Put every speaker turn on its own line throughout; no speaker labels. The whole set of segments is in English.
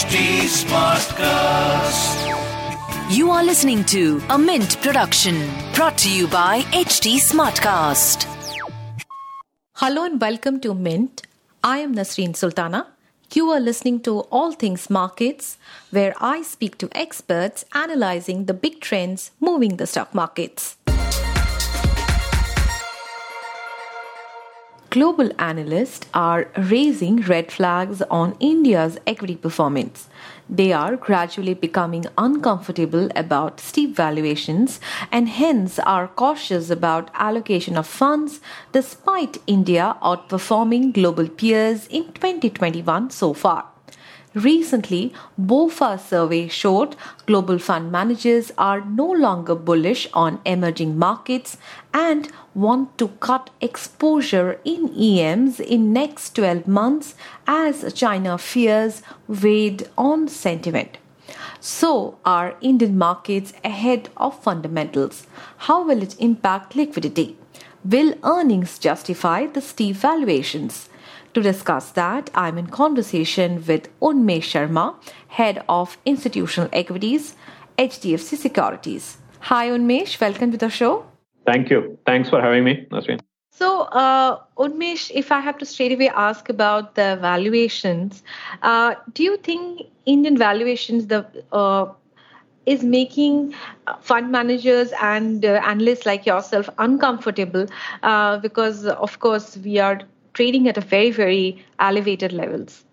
HT Smartcast.
You are listening to a Mint production brought to you by HT Smartcast.
Hello and welcome to Mint. I am Nasreen Sultana. You are listening to All Things Markets, where I speak to experts analyzing the big trends moving the stock markets. Global analysts are raising red flags on India's equity performance. They are gradually becoming uncomfortable about steep valuations and hence are cautious about allocation of funds despite India outperforming global peers in 2021 so far. Recently, BofA survey showed global fund managers are no longer bullish on emerging markets and want to cut exposure in EMs in next 12 months as China fears weighed on sentiment. So are Indian markets ahead of fundamentals? How will it impact liquidity? Will earnings justify the steep valuations? To discuss that, I'm in conversation with Unmesh Sharma, Head of Institutional Equities, HDFC Securities. Hi, Unmesh. Welcome to the show.
Thank you. Thanks for having me, Nasreen.
So, uh, Unmesh, if I have to straight away ask about the valuations, uh, do you think Indian valuations the uh, is making fund managers and uh, analysts like yourself uncomfortable uh, because, of course, we are trading at a very, very elevated levels?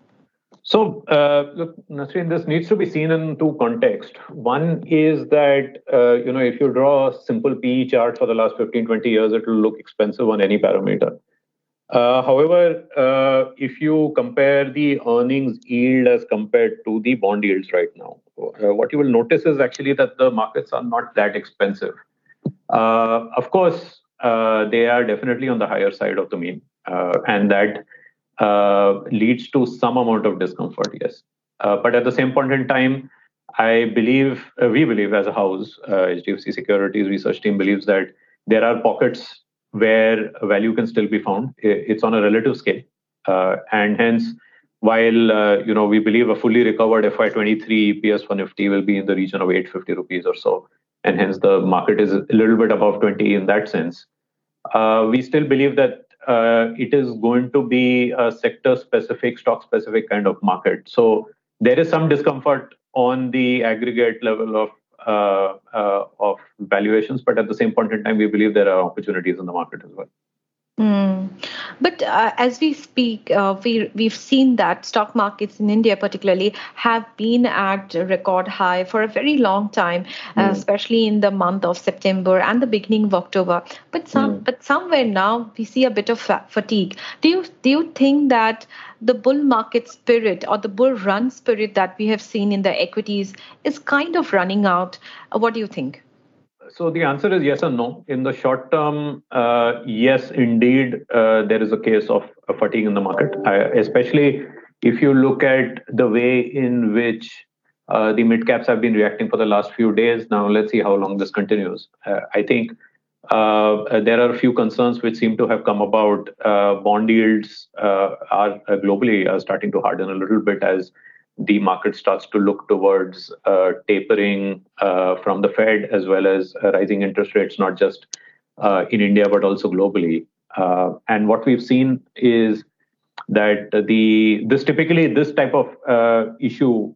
So, uh, look, Nasreen, this needs to be seen in two contexts. One is that, uh, you know, if you draw a simple PE chart for the last 15, 20 years, it will look expensive on any parameter. Uh, however, uh, if you compare the earnings yield as compared to the bond yields right now, uh, what you will notice is actually that the markets are not that expensive. Uh, of course, they are definitely on the higher side of the mean. Uh, and that uh, leads to some amount of discomfort, yes. Uh, but at the same point in time, I believe, we believe as a house, HDFC Securities research team believes that there are pockets where value can still be found. It's on a relative scale. and hence, while uh, you know we believe a fully recovered FY23 EPS for Nifty will be in the region of 850 rupees or so, and hence the market is a little bit above 20 in that sense. Uh, we still believe that uh, it is going to be a sector specific, stock specific kind of market. So there is some discomfort on the aggregate level of uh, uh, of valuations, but at the same point in time, we believe there are opportunities in the market as well.
Mm. But uh, as we speak, uh, we we've seen that stock markets in India, particularly, have been at record high for a very long time, mm. uh, hmm. especially in the month of September and the beginning of October. But some, mm. but somewhere now we see a bit of fatigue. Do you do you think that the bull market spirit or the bull run spirit that we have seen in the equities is kind of running out? What do you think?
So the answer is yes and no. In the short term, uh, yes, indeed, uh, there is a case of fatigue in the market, I, especially if you look at the way in which uh, the mid caps have been reacting for the last few days. Now, let's see how long this continues. Uh, I think uh, there are a few concerns which seem to have come about. Uh, bond yields are globally are starting to harden a little bit as the market starts to look towards uh, tapering uh, from the Fed as well as uh, rising interest rates, not just uh, in India but also globally. Uh, and what we've seen is that the this typically this type of issue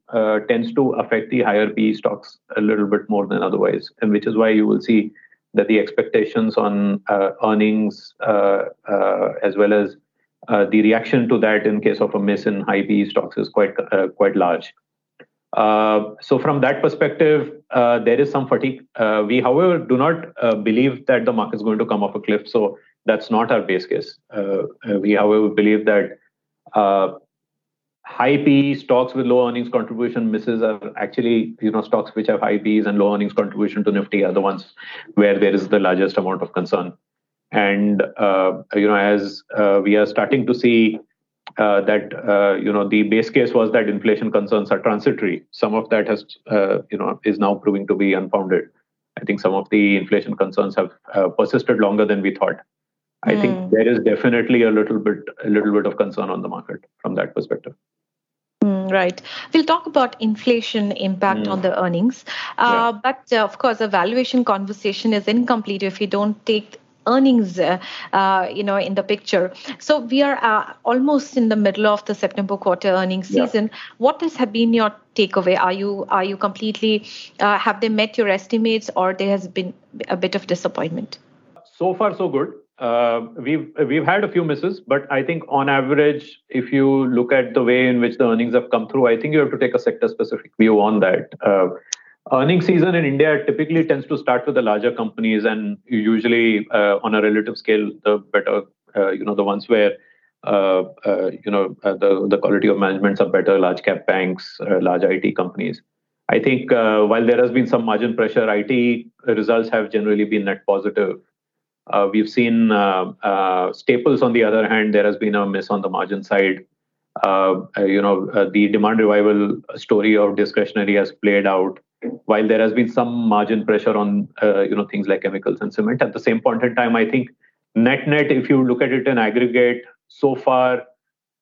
tends to affect the higher PE stocks a little bit more than otherwise, and which is why you will see that the expectations on earnings as well as uh, the reaction to that in case of a miss in high PE stocks is quite uh, quite large. Uh, so from that perspective, uh, there is some fatigue. Uh, we, however, do not believe that the market is going to come off a cliff. So that's not our base case. we, however, believe that high PE stocks with low earnings contribution misses are actually you know stocks which have high PEs and low earnings contribution to Nifty are the ones where there is the largest amount of concern. And uh, you know, as uh, we are starting to see uh, that uh, you know the base case was that inflation concerns are transitory. Some of that has uh, you know is now proving to be unfounded. I think some of the inflation concerns have uh, persisted longer than we thought. I mm. think hmm. there is definitely a little bit a little bit of concern on the market from that perspective
right. We'll talk about inflation impact mm. on the earnings. Uh, yeah. But uh, of course, a valuation conversation is incomplete if you don't take earnings uh, uh, you know in the picture. So we are uh, almost in the middle of the september quarter earnings season. Yeah. what has been your takeaway? Are you are you completely uh, have they met your estimates or there has been a bit of disappointment?
So far so good. Uh, we've we've had a few misses, but I think on average, if you look at the way in which the earnings have come through, I think you have to take a sector specific view on that. Uh, earning season in India typically tends to start with the larger companies, and usually uh, on a relative scale, the better, uh, you know, the ones where uh, uh, you know uh, the the quality of managements are better, large cap banks, large IT companies. I think while there has been some margin pressure, IT results have generally been net positive. we've seen staples, on the other hand, there has been a miss on the margin side. Uh, you know, uh, the demand revival story of discretionary has played out while there has been some margin pressure on uh, you know things like chemicals and cement at the same point in time i think net net if you look at it in aggregate so far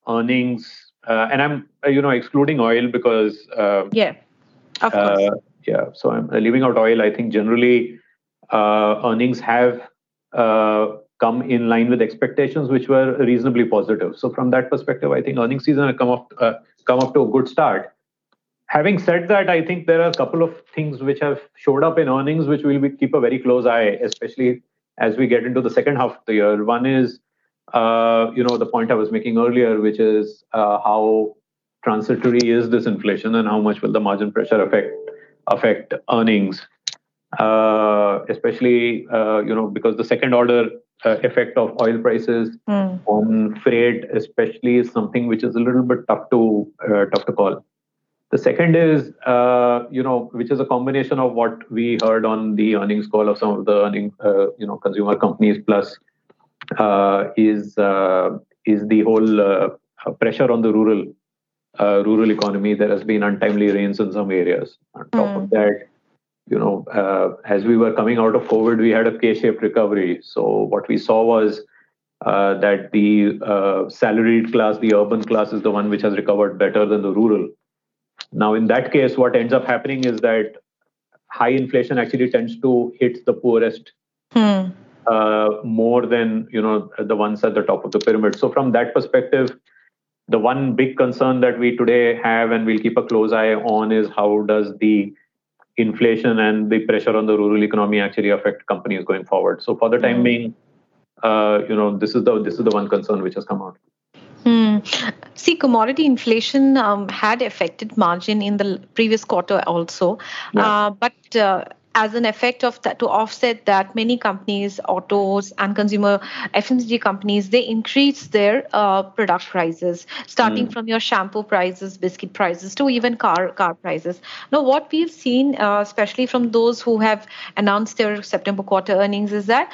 earnings uh, and i'm uh, you know excluding oil because
uh, yeah of course. Uh,
yeah so i'm leaving out oil i think generally uh, earnings have come in line with expectations which were reasonably positive so from that perspective i think earnings season have come up come up to a good start having said that, I think there are a couple of things which have showed up in earnings, which we'll be, keep a very close eye, especially as we get into the second half of the year. One is, uh, you know, the point I was making earlier, which is uh, how transitory is this inflation and how much will the margin pressure affect affect earnings, uh, especially uh, you know because the second order uh, effect of oil prices mm. on freight, especially, is something which is a little bit tough to uh, tough to call. The second is, uh, you know, which is a combination of what we heard on the earnings call of some of the earning, uh, you know, consumer companies, plus uh, is uh, is the whole uh, pressure on the rural uh, rural economy. There has been untimely rains in some areas. On top mm. of that, you know, as we were coming out of COVID, we had a K-shaped recovery. So what we saw was that the salaried class, the urban class, is the one which has recovered better than the rural now, in that case, what ends up happening is that high inflation actually tends to hit the poorest hmm. uh, more than you know the ones at the top of the pyramid. So, from that perspective, the one big concern that we today have and we'll keep a close eye on is how does the inflation and the pressure on the rural economy actually affect companies going forward. So, for the time hmm. being, uh, you know, this is the this is the one concern which has come out.
See, commodity inflation um, had affected margin in the previous quarter also, uh, but uh, as an effect of that to offset that many companies autos and consumer fmcg companies they increase their uh, product prices starting mm. from your shampoo prices biscuit prices to even car car prices. Now what we've seen uh, especially from those who have announced their september quarter earnings is that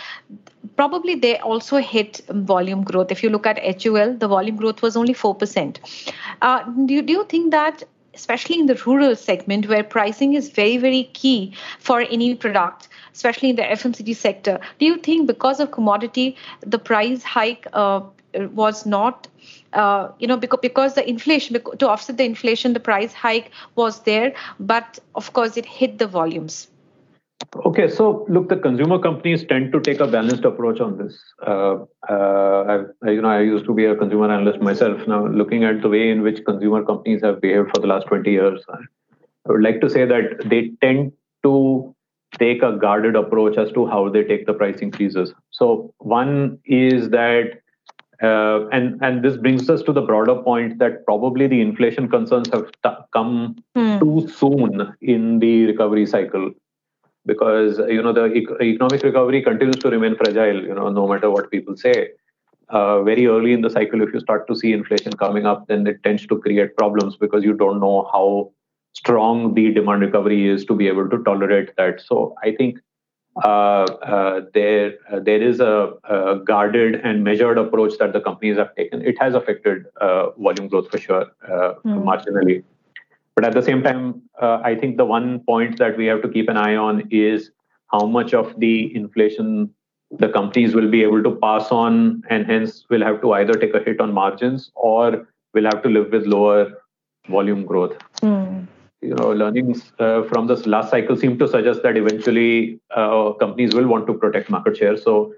probably they also hit volume growth. If you look at hul the volume growth was only 4% uh, do, do you think that especially in the rural segment where pricing is very, very key for any product, especially in the FMCG sector. Do you think because of commodity, the price hike uh, was not, uh, you know, because, because the inflation, to offset the inflation, the price hike was there, but of course it hit the volumes?
Okay, so look, the consumer companies tend to take a balanced approach on this. Uh, uh, you know, I used to be a consumer analyst myself. Now, looking at the way in which consumer companies have behaved for the last 20 years, I would like to say that they tend to take a guarded approach as to how they take the price increases. So, one is that, uh, and and this brings us to the broader point that probably the inflation concerns have t- come hmm. too soon in the recovery cycle because you know the economic recovery continues to remain fragile you know no matter what people say uh, very early in the cycle if you start to see inflation coming up then it tends to create problems because you don't know how strong the demand recovery is to be able to tolerate that. So i think uh, uh, there uh, there is a, a, guarded and measured approach that the companies have taken. It has affected uh, volume growth for sure mm. marginally. But at the same time, uh, I think the one point that we have to keep an eye on is how much of the inflation the companies will be able to pass on, and hence will have to either take a hit on margins or will have to live with lower volume growth. Mm. You know, learnings uh, from this last cycle seem to suggest that eventually uh, companies will want to protect market share. So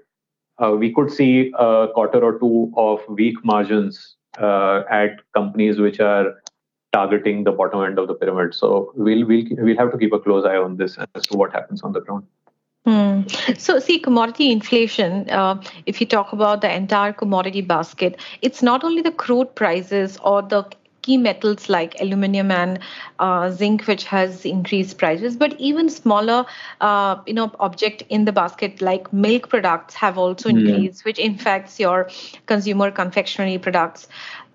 uh, we could see a quarter or two of weak margins uh, at companies which are targeting the bottom end of the pyramid. So we'll we'll we'll have to keep a close eye on this as to what happens on the ground.
Hmm. So, see, commodity inflation, uh, if you talk about the entire commodity basket, it's not only the crude prices or the key metals like aluminum and uh, zinc, which has increased prices, but even smaller, uh, you know, object in the basket like milk products have also hmm. increased, which infects your consumer confectionery products.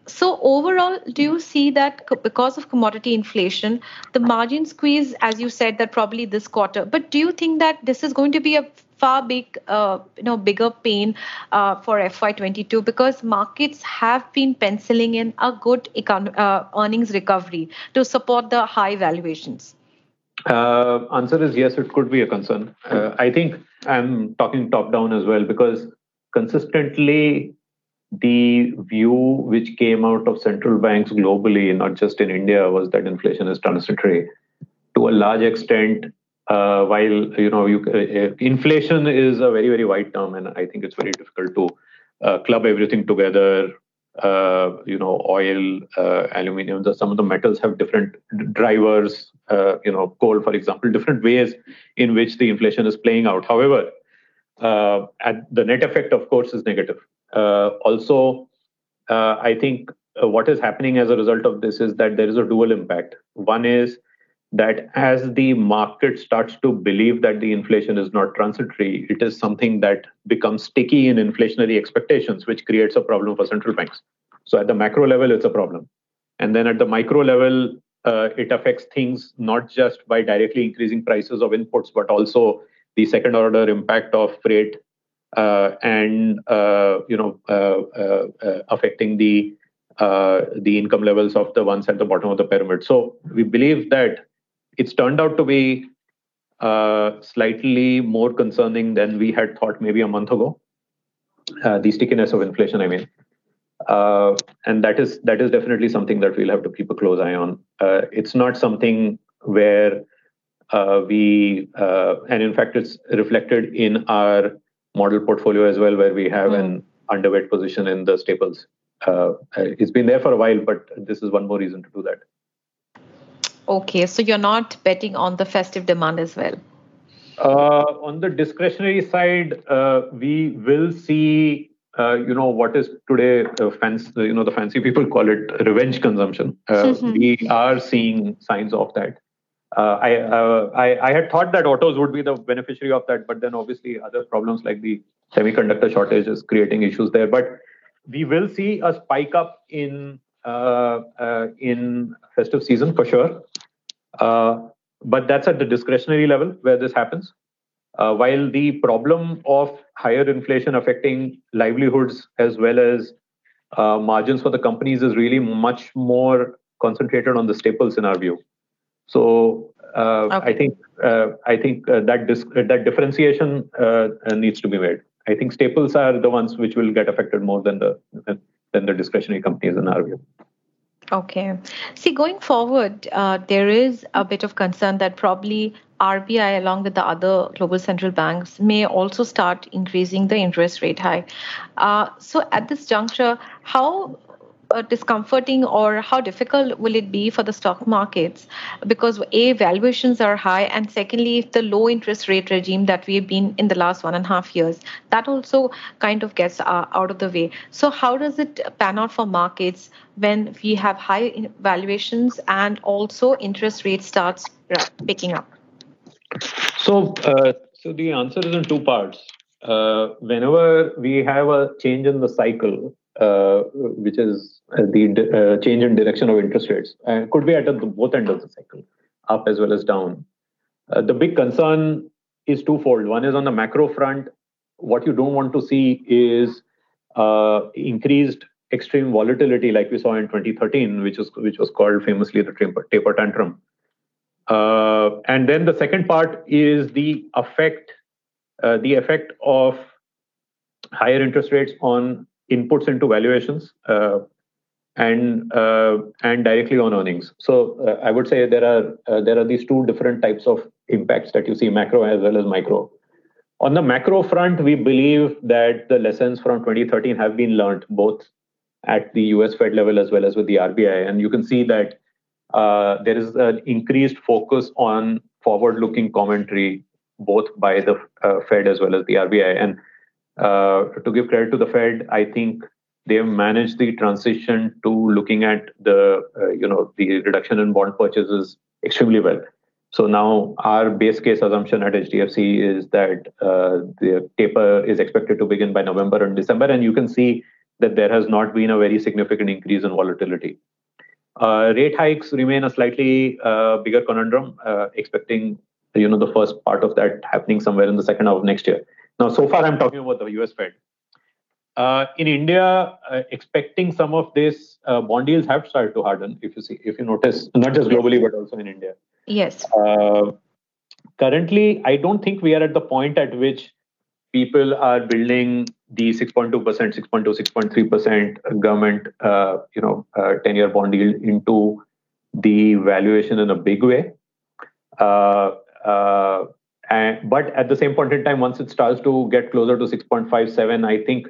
So overall, do you see that because of commodity inflation, the margin squeeze, as you said, that probably this quarter. But do you think that this is going to be a far big, uh, you know, bigger pain uh, for FY22 because markets have been penciling in a good econ- uh, earnings recovery to support the high valuations?
Uh, answer is yes, it could be a concern. Uh, I think I'm talking top down as well because consistently the view which came out of central banks globally, not just in India, was that inflation is transitory. To a large extent, uh, while you know, you, uh, inflation is a very very wide term, and I think it's very difficult to uh, club everything together. Uh, you know, oil, uh, aluminium, the, some of the metals have different drivers. Uh, you know, coal, for example, different ways in which the inflation is playing out. However, at the net effect, of course, is negative. Uh, also, uh, I think uh, what is happening as a result of this is that there is a dual impact. One is that as the market starts to believe that the inflation is not transitory, it is something that becomes sticky in inflationary expectations, which creates a problem for central banks. So at the macro level, it's a problem. And then at the micro level, uh, it affects things not just by directly increasing prices of inputs, but also the second order impact of freight and uh, you know uh, affecting the the income levels of the ones at the bottom of the pyramid. So we believe that it's turned out to be slightly more concerning than we had thought maybe a month ago. the stickiness of inflation, I mean. Uh, and that is that is definitely something that we'll have to keep a close eye on. Uh, it's not something where uh, we, and in fact, it's reflected in our model portfolio as well, where we have mm. an underweight position in the staples. Uh, it's been there for a while, but this is one more reason to do that.
Okay, so you're not betting on the festive demand as well.
Uh, on the discretionary side, uh, we will see, uh, you know, what is today uh, fancy, you know, the fancy people call it revenge consumption. Mm-hmm. We are seeing signs of that. Uh, I, uh, I, I had thought that autos would be the beneficiary of that, but then obviously other problems like the semiconductor shortage is creating issues there. But we will see a spike up in uh, uh in festive season for sure. Uh, but that's at the discretionary level where this happens. While the problem of higher inflation affecting livelihoods as well as margins for the companies is really much more concentrated on the staples in our view. So uh, okay. I think uh, I think uh, that dis- that differentiation uh, uh, needs to be made. I think staples are the ones which will get affected more than the than the discretionary companies in our view.
Okay. See, going forward, uh, there is a bit of concern that probably RBI, along with the other global central banks, may also start increasing the interest rate high. Uh, so, at this juncture, how uh, discomforting or how difficult will it be for the stock markets? Because a valuations are high and secondly if the low interest rate regime that we've been in the last one and a half years that also kind of gets uh, out of the way. So how does it pan out for markets when we have high valuations and also interest rate starts picking up?
So uh, so the answer is in two parts. Uh, whenever we have a change in the cycle uh, which is uh, the uh, change in direction of interest rates. And could be at the, both ends of the cycle, up as well as down. the big concern is twofold. One is on the macro front. What you don't want to see is increased extreme volatility like we saw in 2013, which was which was called famously the taper, taper tantrum. Uh, and then the second part is the effect, uh, the effect of higher interest rates on inputs into valuations. Uh, and uh, and directly on earnings. So uh, I would say there are there are these two different types of impacts that you see, macro as well as micro. On the macro front, we believe that the lessons from 2013 have been learned both at the US Fed level as well as with the RBI, and you can see that uh, there is an increased focus on forward-looking commentary both by the uh, Fed as well as the RBI. And uh, to give credit to the Fed, I think they have managed the transition to looking at the uh, you know the reduction in bond purchases extremely well. So now our base case assumption at HDFC is that uh, the taper is expected to begin by November and December, and you can see that there has not been a very significant increase in volatility. Uh, rate hikes remain a slightly uh, bigger conundrum, uh, expecting you know the first part of that happening somewhere in the second half of next year. Now, so far I'm talking about the US Fed. Uh, in India, uh, expecting some of this, uh, bond yields have started to harden. If you see, if you notice, not just globally but also in India.
Yes.
Uh, currently, I don't think we are at the point at which people are building the 6.2%, 6.2, 6.3% government, uh, you know, 10-year bond yield into the valuation in a big way. And, but at the same point in time, once it starts to get closer to 6.57, I think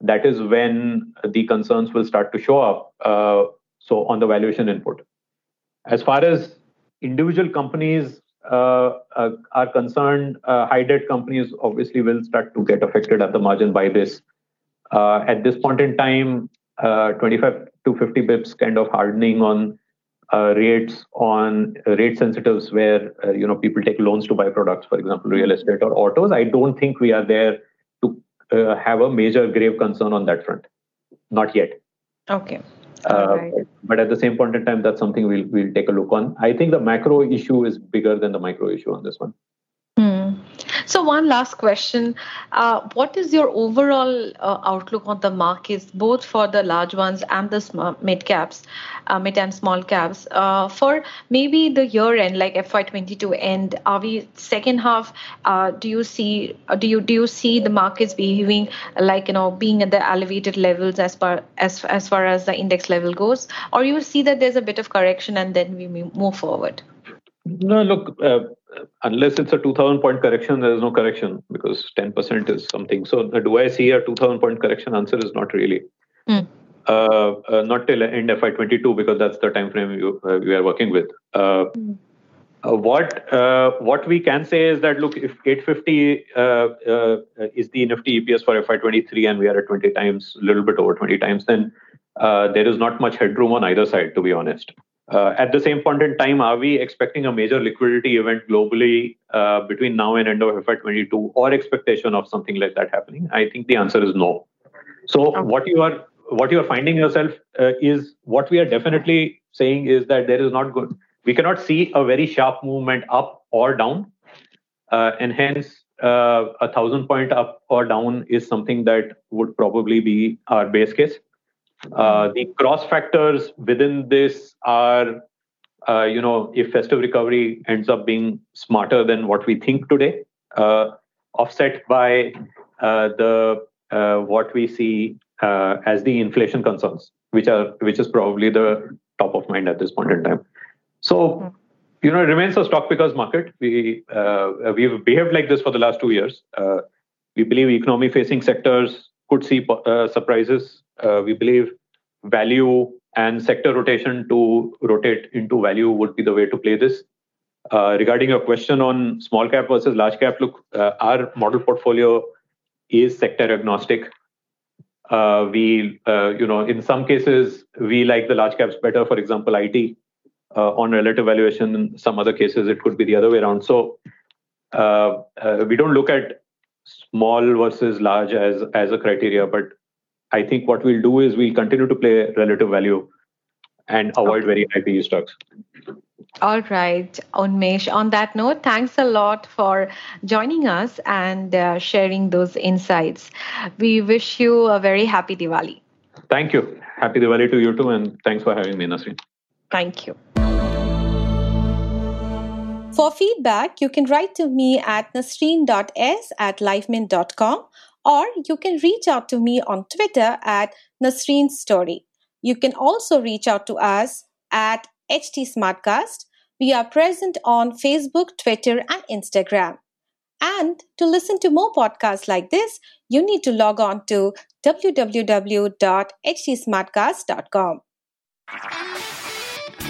that is when the concerns will start to show up. Uh, so on the valuation input, as far as individual companies uh, uh, are concerned, uh, high debt companies obviously will start to get affected at the margin by this. Uh, at this point in time, uh, 25 to 50 bips kind of hardening on rates on rate sensitives where you know people take loans to buy products, for example, real estate or autos. I don't think we are there uh, have a major grave concern on that front. Not yet.
Okay.
Uh, right. But at the same point in time, that's something we'll we'll take a look on. I think the macro issue is bigger than the micro issue on this one.
So, one last question. Uh, what is your overall uh, outlook on the markets, both for the large ones and the small, mid caps, uh, mid and small caps, uh, for maybe the year end, like FY22 end? Are we second half? Uh, do you see? Uh, do you do you see the markets behaving like you know being at the elevated levels as far as as far as the index level goes, or you see that there's a bit of correction and then we move forward?
No, look, uh, unless it's a 2000 point correction, there is no correction because 10% is something. So, uh, do I see a 2000 point correction? Answer is not really. Mm. Uh, uh, not till end FY22 because that's the time frame you, uh, we are working with. Mm. what what we can say is that look, if 850 is the Nifty EPS for FY23 and we are at 20 times, a little bit over 20 times, then there is not much headroom on either side, to be honest. Uh, at the same point in time, are we expecting a major liquidity event globally uh, between now and end of FY22 or expectation of something like that happening? I think the answer is no. So okay. what you are what you are finding yourself uh, is what we are definitely saying is that there is not good. We cannot see a very sharp movement up or down, uh, and hence uh, a thousand point up or down is something that would probably be our base case. Uh, the cross factors within this are, uh, you know, if festive recovery ends up being smarter than what we think today, uh, offset by uh, the uh, what we see as the inflation concerns, which are which is probably the top of mind at this point in time. So. You know, it remains a stock pickers market. We we've behaved like this for the last two years. we believe economy-facing sectors could see surprises uh, we believe value and sector rotation to rotate into value would be the way to play this. Uh, regarding your question on small cap versus large cap, look, uh, our model portfolio is sector agnostic. Uh, we, uh, you know, in some cases, we like the large caps better. For example, IT uh, on relative valuation. In some other cases, it could be the other way around. So uh, we don't look at small versus large as as a criteria, but I think what we'll do is we'll continue to play relative value and avoid very high PE stocks.
All right, Unmesh. On that note, thanks a lot for joining us and uh, sharing those insights. We wish you a very happy Diwali.
Thank you. Happy Diwali to you too, and thanks for having me, Nasreen.
Thank you. For feedback, you can write to me at nasreen.s at livemint.com or you can reach out to me on Twitter at Nasreen Story. You can also reach out to us at HT Smartcast. We are present on Facebook, Twitter, and Instagram. And to listen to more podcasts like this, you need to log on to www.htsmartcast.com.